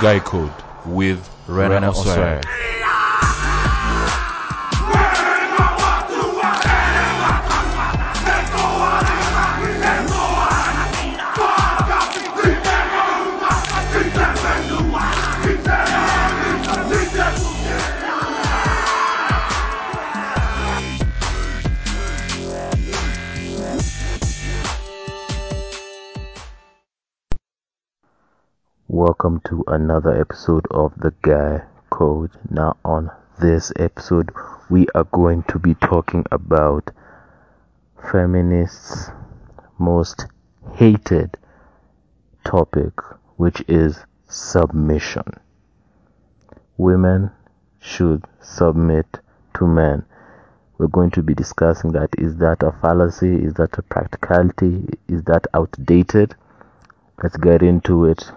Guy Code with Rena Oswald. Welcome to another episode of The Guy Code. Now, on this episode, we are going to be talking about feminists' most hated topic, which is submission. Women should submit to men. We're going to be discussing that. Is that a fallacy? Is that a practicality? Is that outdated? Let's get into it.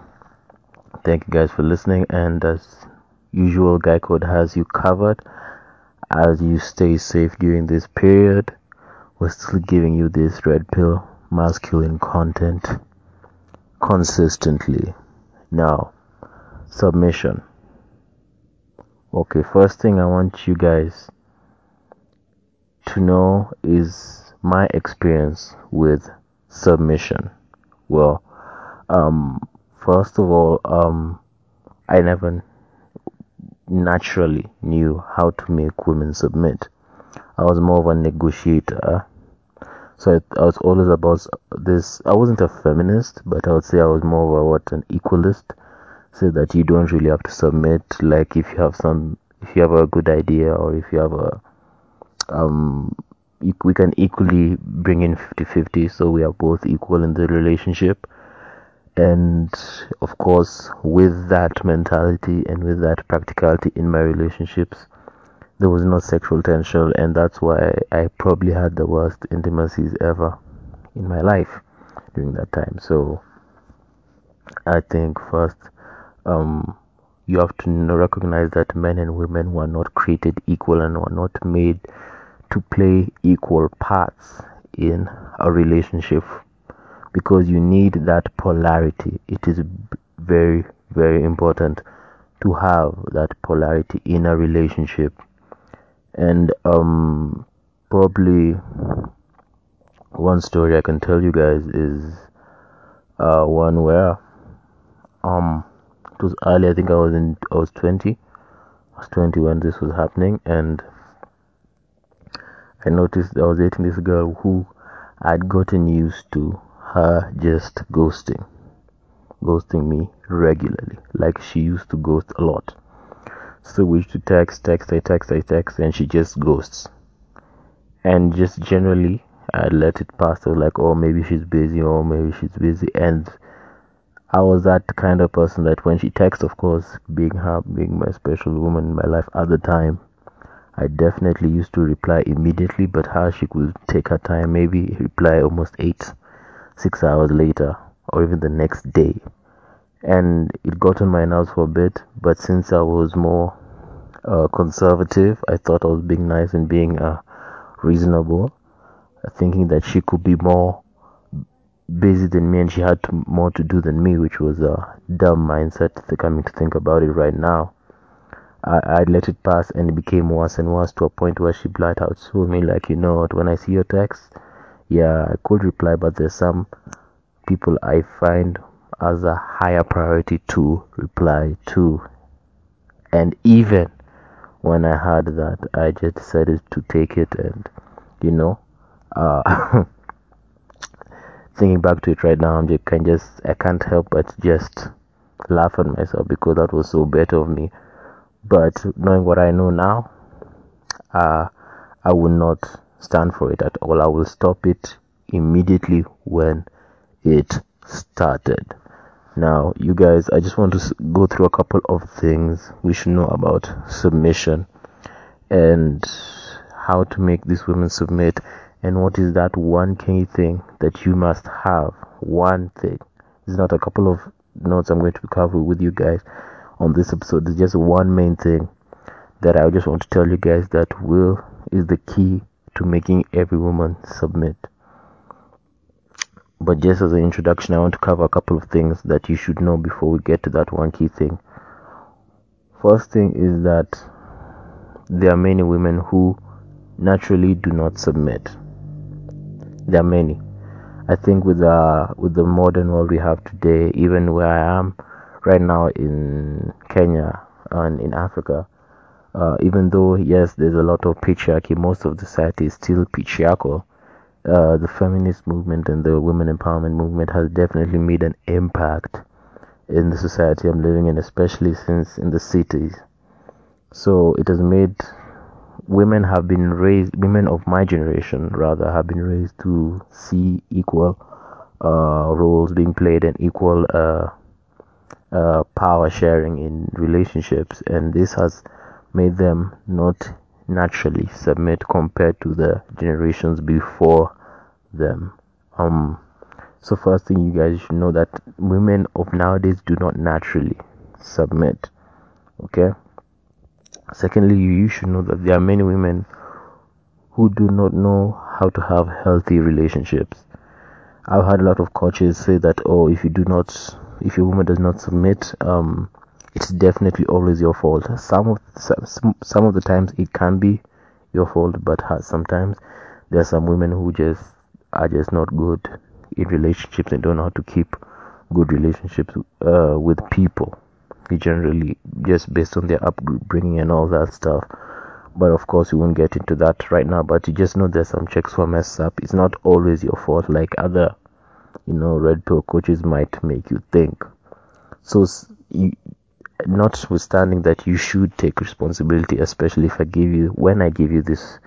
Thank you guys for listening, and as usual, Guy Code has you covered as you stay safe during this period. We're still giving you this red pill masculine content consistently. Now, submission. Okay, first thing I want you guys to know is my experience with submission. Well, um, first of all, um, I never naturally knew how to make women submit. I was more of a negotiator. So I, I was always about this. I wasn't a feminist, but I would say I was more of a what an equalist. So that you don't really have to submit. Like if you have some, if you have a good idea, or if you have a, um, we can equally bring in 50-50, so we are both equal in the relationship and of course with that mentality and with that practicality in my relationships there was no sexual tension and that's why i probably had the worst intimacies ever in my life during that time. So i think first um, you have to recognize that men and women were not created equal and were not made to play equal parts in a relationship because you need that polarity. It is very, very important to have that polarity in a relationship. And um, probably one story I can tell you guys is uh, one where um it was early. I think I was in I was twenty. I was twenty when this was happening, and I noticed I was dating this girl who I'd gotten used to her just ghosting ghosting me regularly like she used to ghost a lot. So we used to text text i text i text and she just ghosts. And just generally i let it pass. Was like oh maybe she's busy or maybe she's busy. And i was that kind of person that when she texts of course being her being my special woman in my life at the time I definitely used to reply immediately, but her she could take her time, maybe reply almost eight six hours later or even the next day. And it got on my nerves for a bit, but since I was more uh, conservative, I thought I was being nice and being uh, reasonable, thinking that she could be more busy than me and she had to, more to do than me, which was a dumb mindset coming to think about it right now. I, I let it pass and it became worse and worse to a point where she blurted out to me like, you know what, when I see your text, yeah, I could reply, but there's some people I find as a higher priority to reply to. And even when I heard that, I just decided to take it and, you know, uh, thinking back to it right now, just, can just, I can't help but just laugh at myself because that was so bad of me. But knowing what I know now, uh, I would not stand for it at all. I will stop it immediately when it started. Now, you guys, I just want to go through a couple of things we should know about submission and how to make these women submit and what is that one key thing that you must have. One thing. It's not a couple of notes I'm going to cover with you guys on this episode. It's just one main thing that I just want to tell you guys that will is the key to making every woman submit. But just as an introduction, I want to cover a couple of things that you should know before we get to that one key thing. First thing is that there are many women who naturally do not submit. There are many. I think with the with the modern world we have today, even where I am right now in Kenya and in Africa, uh, even though yes, there's a lot of patriarchy, most of the society is still patriarchal. Uh, the feminist movement and the women empowerment movement has definitely made an impact in the society I'm living in, especially since in the cities. So it has made women have been raised, women of my generation rather, have been raised to see equal uh, roles being played and equal uh, uh, power sharing in relationships, and this has made them not naturally submit compared to the generations before them. Um, so first thing you guys should know that women of nowadays do not naturally submit. Okay. Secondly, you should know that there are many women who do not know how to have healthy relationships. I've had a lot of coaches say that, oh, if you do not, if your woman does not submit, um, it's definitely always your fault. Some of some, some of the times it can be your fault, but sometimes there are some women who just are just not good in relationships and don't know how to keep good relationships uh, with people. Generally, just based on their upbringing and all that stuff. But of course, we won't get into that right now. But you just know there's some checks who messed up. It's not always your fault, like other, you know, red pill coaches might make you think. So, you, notwithstanding that you should take responsibility, especially if I give you, when I give you this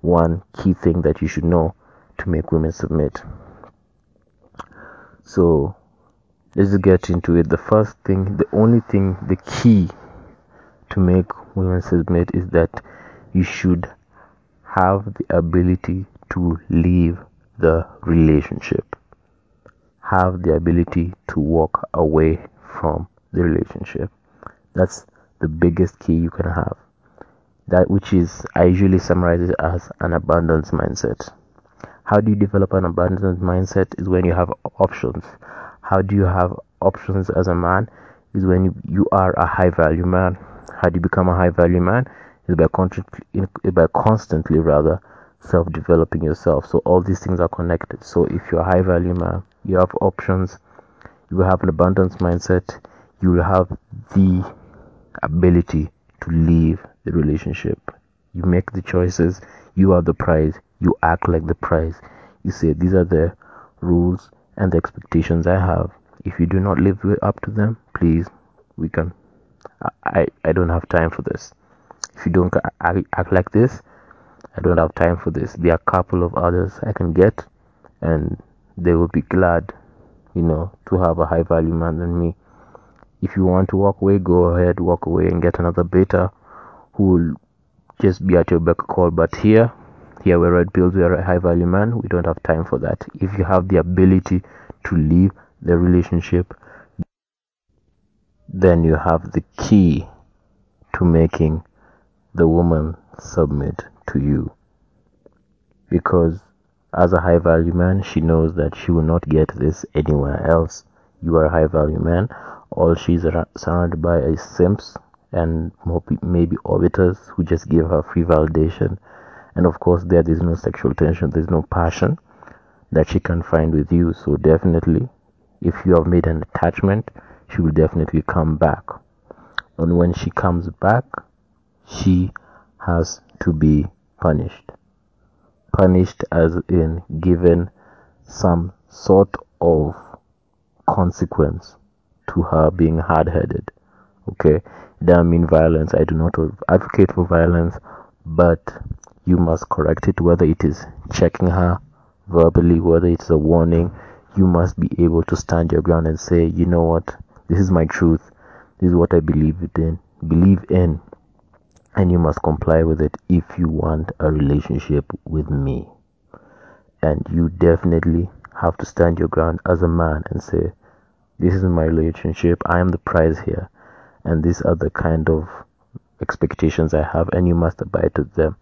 one key thing that you should know to make women submit. So, let's get into it. The first thing, the only thing, the key to make women submit is that you should have the ability to leave the relationship. Have the ability to walk away from the relationship. That's the biggest key you can have. That which is, I usually summarize it as an abundance mindset. How do you develop an abundance mindset? Is when you have options. How do you have options as a man? Is when you, are a high value man. How do you become a high value man? Is by constantly, by constantly rather self developing yourself. So all these things are connected. So if you're a high value man, you have options. You have an abundance mindset. You will have the ability to leave the relationship. You make the choices. You are the prize. You act like the prize. You say, These are the rules and the expectations I have. If you do not live up to them, please, we can. I, I don't have time for this. If you don't act like this, I don't have time for this. There are a couple of others I can get, and they will be glad, you know, to have a high value man than me. If you want to walk away, go ahead, walk away and get another beta who will just be at your beck call. But here, here we're red pills, we are a high value man. We don't have time for that. If you have the ability to leave the relationship, then you have the key to making the woman submit to you. Because as a high value man, she knows that she will not get this anywhere else. You are a high value man all she's surrounded by is simps and maybe orbiters who just give her free validation. And of course, there's no sexual tension, there's no passion that she can find with you. So definitely, if you have made an attachment, she will definitely come back. And when she comes back, she has to be punished. Punished as in given some sort of consequence to her being hard headed. Okay, it doesn't mean violence. I do not advocate for violence, but you must correct it, whether it is checking her verbally, whether it's a warning. You must be able to stand your ground and say, you know what, this is my truth. This is what I believe in. Believe in, and you must comply with it if you want a relationship with me. And you definitely have to stand your ground as a man and say, this is my relationship. I am the prize here. And these are the kind of expectations i have and you must abide to them.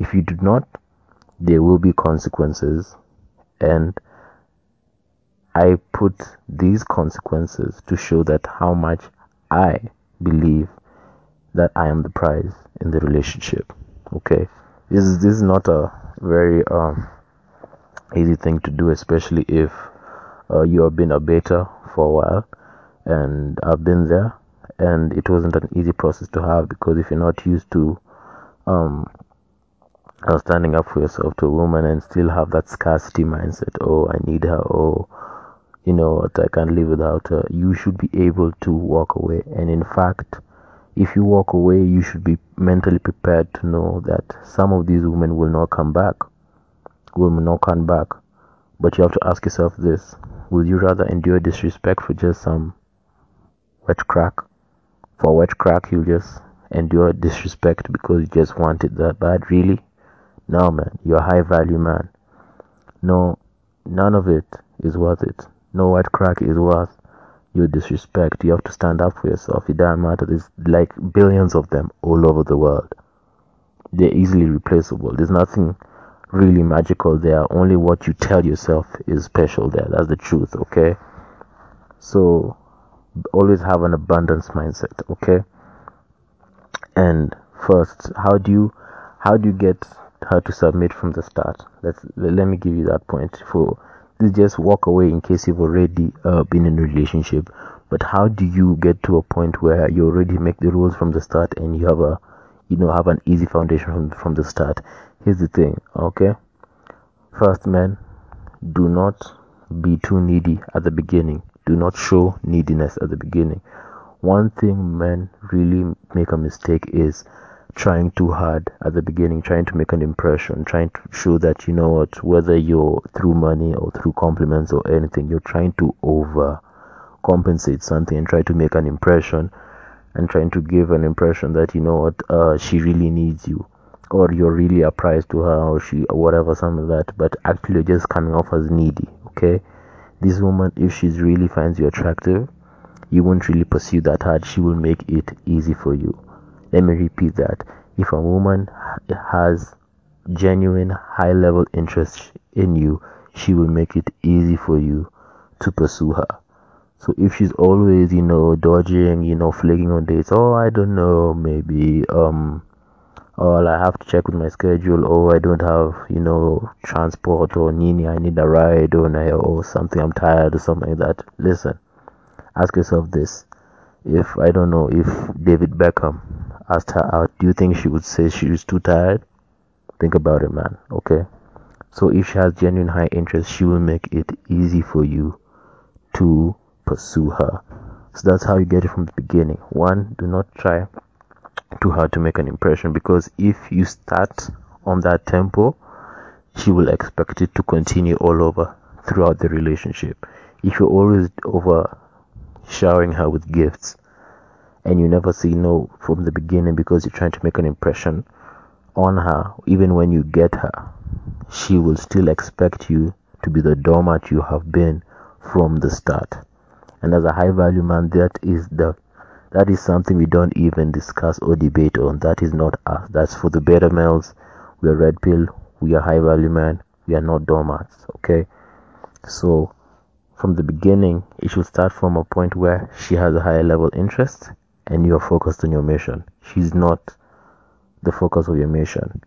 If you do not there will be consequences. And I put these consequences to show that how much I believe that I am the prize in the relationship. Okay, this is this is not a very um, easy thing to do, especially if uh, you have been a beta for a while, and I've been there, and it wasn't an easy process to have because if you're not used to um, uh, standing up for yourself to a woman and still have that scarcity mindset, oh, I need her, oh, you know what, I can't live without her, you should be able to walk away. And in fact, if you walk away, you should be mentally prepared to know that some of these women will not come back. Will not come back. But you have to ask yourself this Will you rather endure disrespect for just some wet crack? For wet crack, you'll just endure disrespect because you just want it that bad? Really? No, man. You're a high value man. No, none of it is worth it. No white crack is worth your disrespect. You have to stand up for yourself. It doesn't matter. There's like billions of them all over the world. They're easily replaceable. There's nothing really magical there. Only what you tell yourself is special there. That's the truth, okay? So always have an abundance mindset, okay? And first, how do you how do you get her to submit from the start? Let's let me give you that point for this just walk away in case you've already uh, been in a relationship. But how do you get to a point where you already make the rules from the start and you have a, you know, have an easy foundation from, from the start? Here's the thing, okay? First, man, do not be too needy at the beginning. Do not show neediness at the beginning. One thing men really make a mistake is trying too hard at the beginning, trying to make an impression, trying to show that you know what, whether you're through money or through compliments or anything, you're trying to over compensate something and try to make an impression and trying to give an impression that you know what, uh, she really needs you or you're really a prize to her or she or whatever, some of that, but actually you're just coming off as needy, okay? This woman, if she really finds you attractive, you won't really pursue that hard. She will make it easy for you let me repeat that. If a woman has genuine high level interest in you, she will make it easy for you to pursue her. So if she's always, you know, dodging, you know, flaking on dates, oh, I don't know, maybe, um, oh, I have to check with my schedule, oh, I don't have, you know, transport, or Nini, I need a ride, or, or something, I'm tired, or something like that. Listen, ask yourself this. If, I don't know, if David Beckham asked her out, do you think she would say she was too tired? Think about it, man. Okay. So if she has genuine high interest, she will make it easy for you to pursue her. So that's how you get it from the beginning. One, do not try too hard to make an impression because if you start on that tempo, she will expect it to continue all over throughout the relationship. If you're always over showering her with gifts, and you never say no from the beginning because you're trying to make an impression on her, even when you get her, she will still expect you to be the doormat you have been from the start. And as a high value man, that is the that is something we don't even discuss or debate on. That is not us. That's for the beta males. We are red pill. We are high value man. We are not doormats. Okay. So from the beginning, it should start from a point where she has a higher level interest and you're focused on your mission. She's not the focus of your mission.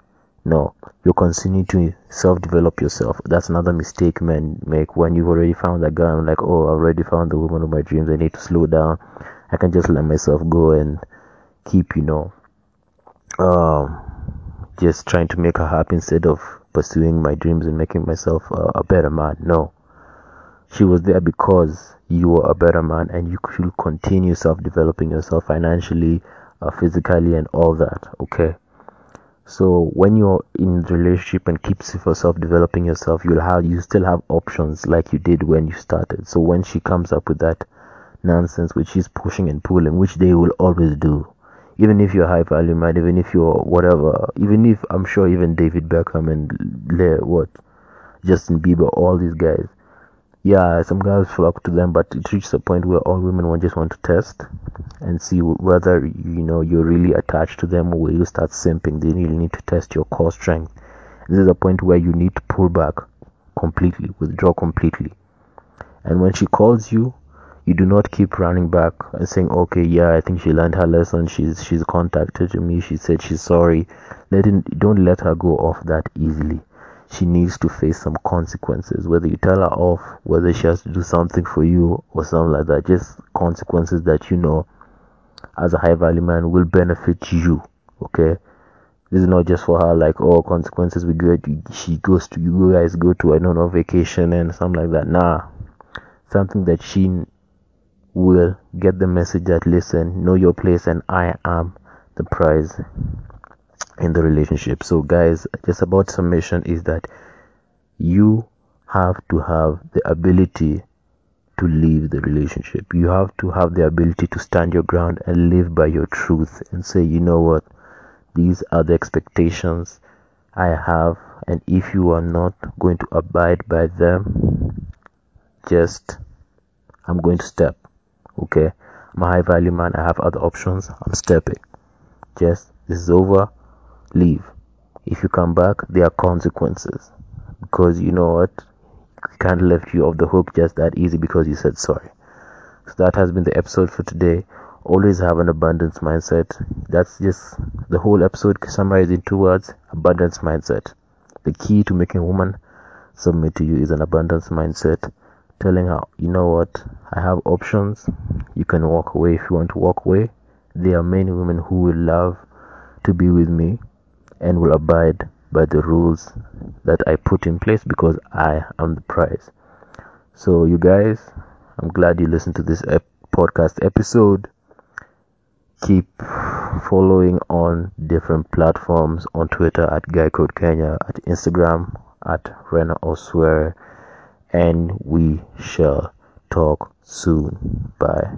No, you continue to self develop yourself. That's another mistake men make when you've already found that girl. I'm like, oh, I already found the woman of my dreams. I need to slow down. I can just let myself go and keep, you know, um, just trying to make her happy instead of pursuing my dreams and making myself a, better man. No, she was there because you were a better man and you should continue self developing yourself financially, uh, physically, and all that. Okay. So when you're in relationship and keep self developing yourself, you'll have you still have options like you did when you started. So when she comes up with that nonsense, which is pushing and pulling, which they will always do, even if you're high value man, even if you're whatever, even if I'm sure even David Beckham and Le, what Justin Bieber, all these guys, yeah, some guys flock to them, but it reaches a point where all women just want to test and see whether you know you're really attached to them or will you start simping. They really need to test your core strength This is a point where you need to pull back completely, withdraw completely. And when she calls you, you do not keep running back and saying, "Okay, yeah, I think she learned her lesson. She's she's contacted me. She said she's sorry." Letting don't let her go off that easily. She needs to face some consequences. Whether you tell her off, whether she has to do something for you or something like that, just consequences that you know, as a high value man, will benefit you. Okay, this is not just for her. Like, oh, consequences. We go. She goes to you guys go to I don't know vacation and something like that. Nah, something that she will get the message that listen, know your place, and I am the prize in the relationship. So, guys, just about submission is that you have to have the ability to leave the relationship. You have to have the ability to stand your ground and live by your truth and say, you know what, these are the expectations I have, and if you are not going to abide by them, just I'm going to step. Okay, I'm a high value man. I have other options. I'm stepping. Just this is over. Leave. If you come back, there are consequences. Because you know what? Can't let you off the hook just that easy because you said sorry. So that has been the episode for today. Always have an abundance mindset. That's just the whole episode summarized in two words abundance mindset. The key to making a woman submit to you is an abundance mindset telling her, you know what, I have options. You can walk away if you want to walk away. There are many women who will love to be with me and will abide by the rules that I put in place because I am the prize. So, you guys, I'm glad you listened to this ep- podcast episode. Keep following on different platforms on Twitter at Guy Code Kenya, at Instagram at Rena Osware and we shall talk soon. Bye.